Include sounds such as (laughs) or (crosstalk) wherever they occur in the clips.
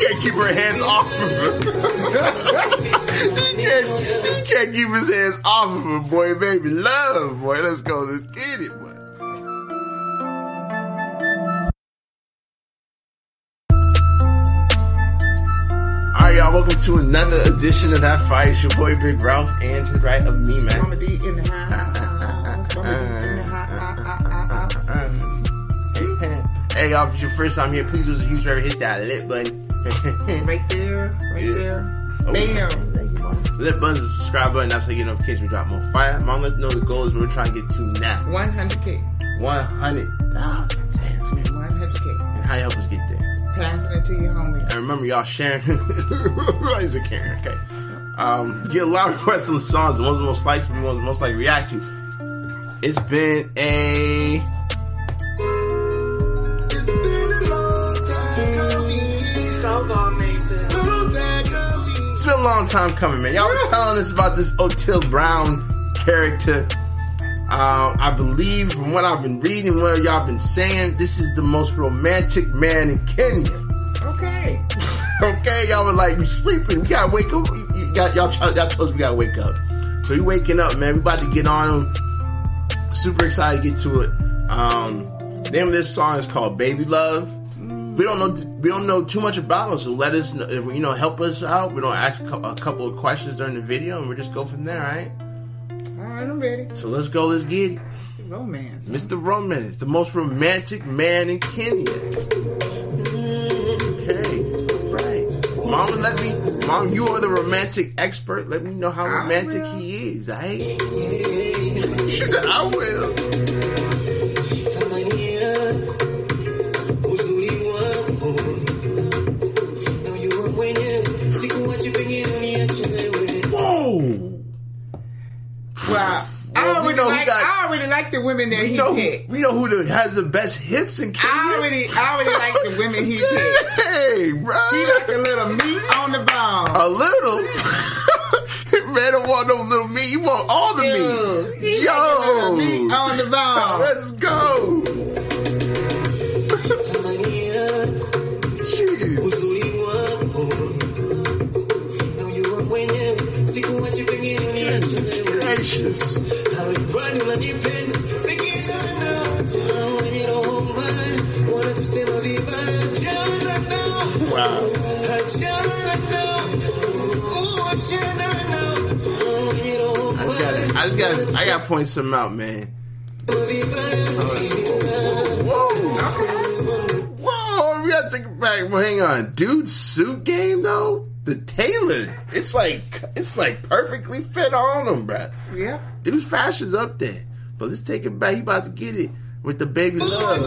can't keep her hands off of him. he, can't, he can't keep his hands off of him, boy. Baby, love, boy. Let's go. Let's get it, boy. All right, y'all. Welcome to another edition of That Fire. It's your boy Big Ralph, and to the right of me, man. Mama D in the house. Mama D in the uh, uh, house. Uh, hey, y'all, if it's your first time here, please do us a huge favor, hit that lit button. (laughs) Right there, right Yeah. there. Oh. Bam. Button, the subscribe button, that's how you get notifications we drop more fire. Mom, let know the goal is we're trying to get to now. 100K. 100,000. 100K. and how you help us get there? Passing it to your homies. And remember, y'all sharing. (laughs) Is it Karen? Okay. Um, get a lot of requests on songs. The ones with most likes will be the ones most likely react to. It's been a. It's been a long time coming, man. Y'all were telling us about this Otile Brown character. Uh, I believe from what I've been reading, what y'all been saying, this is the most romantic man in Kenya. Okay. (laughs) Okay, y'all were like, we sleeping. We gotta wake up. You got, y'all, y'all told us we gotta wake up. So we waking up, man. We about to get on them. Super excited to get to it. Um, the name of this song is called "Baby Love." We don't know. We don't know too much about them, so let us, know, you know, help us out. We don't ask a couple of questions during the video, and we just go from there. right? All right, I'm ready. So let's go. Let's get it. Mr. Romance. Mr. Romance, the most romantic man in Kenya. Okay, right. Mama, let me. Mom, you are the romantic expert. Let me know how romantic he is. Right? (laughs) she said, "I will." Women that We he know, picked. we know who the, has the best hips in Kenya. I already, I already like the women he (laughs) picked. Hey, bro. He like a little meat on the bone. A little. (laughs) Man, don't want no little meat. You want all the Ew, meat. he Yo. like a little meat on the bone. Let's go. Jeez. Gracious. I just gotta, I just gotta, I gotta point some out, man. Whoa. Whoa, we gotta think back. Well, hang on. Dude's suit game, though? The tailor, it's like, it's like perfectly fit on him, bruh. Yeah. Dude's fashion's up there. But let's take it back. He about to get it with the baby love.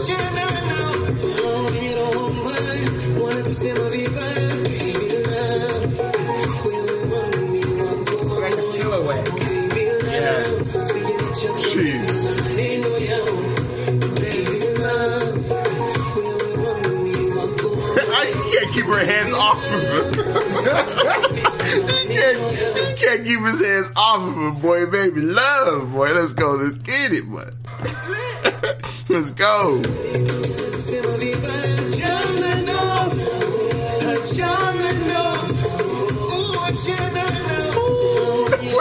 Like a silhouette. Yeah. Jeez. I can't keep her hands off of him. (laughs) he, can't, keep his hands off of him, boy. Baby, love, boy. Let's go. Let's get it, boy. (laughs) Let's go.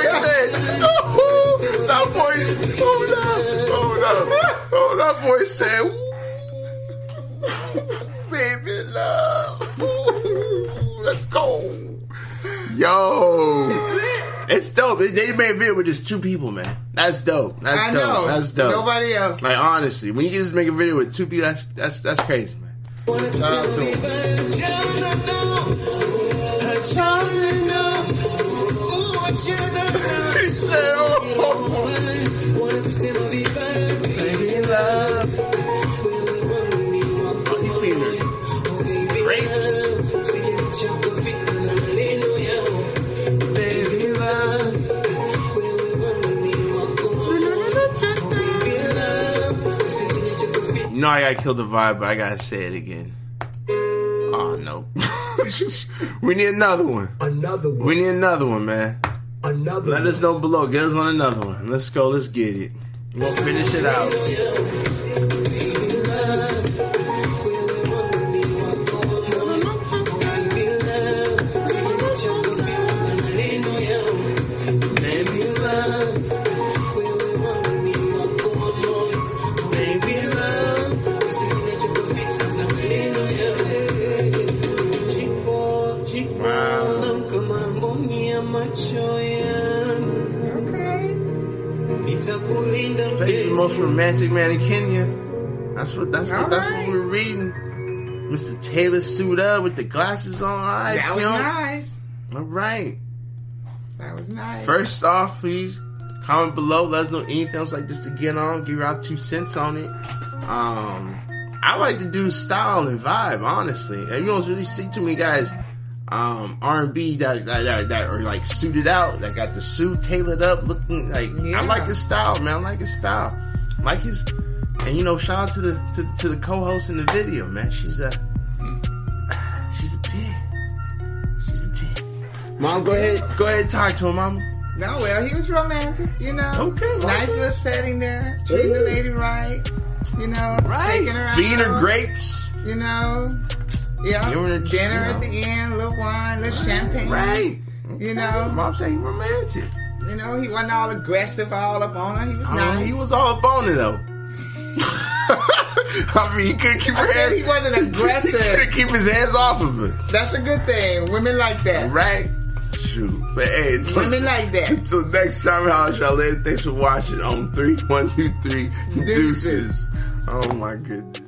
That (laughs) that voice, hold up, hold up, hold up, boy said, (laughs) baby love, let's go. Yo, (laughs) it's dope. They- They made a video with just two people, man. That's dope. That's I dope. know. That's dope. Nobody else. Like honestly, when you just make a video with two people, that's that's that's crazy, man. (laughs) You know I gotta kill the vibe, but I gotta say it again. Oh no. (laughs) we need another one. Another one. We need another one, man. Another Let one. us know below. Get us on another one. Let's go. Let's get it. We'll finish it out. Okay. So he's the most romantic man in Kenya. That's what that's what, right. that's what we're reading. Mr. Taylor suit up with the glasses on. All right, that was nice. All right. That was nice. First off, please comment below. Let us know anything else like this to get on. Give out two cents on it. Um, I like to do style and vibe, honestly. everyone's really see to me, guys um, R and B that, that that that are like suited out. That got the suit tailored up, looking like I like his style, man. I like his style. Like his, and you know, shout out to the to, to the co-host in the video, man. She's a she's a ten. She's a ten. Mom, go ahead, go ahead, and talk to him, mom. No, well, he was romantic, you know. Okay, Nice little setting there. Treating the lady right. You know. Right. Taking her out. Feeding her grapes. You know. Yeah. Her, Dinner you at the end, a little wine, a little champagne. Right. You know. Mom said he romantic. You know, he wasn't all aggressive all up on her. He was I mean, he was all up on it though. (laughs) I mean, he couldn't keep her said hands. he wasn't aggressive. (laughs) He couldn't keep his hands off of her. That's a good thing. Women like that. Right? Shoot. But hey, until, Women (laughs) like that. until next time, at y'all later. Thanks for watching on three, one, two, three. Deuces. Deuces. Oh my goodness.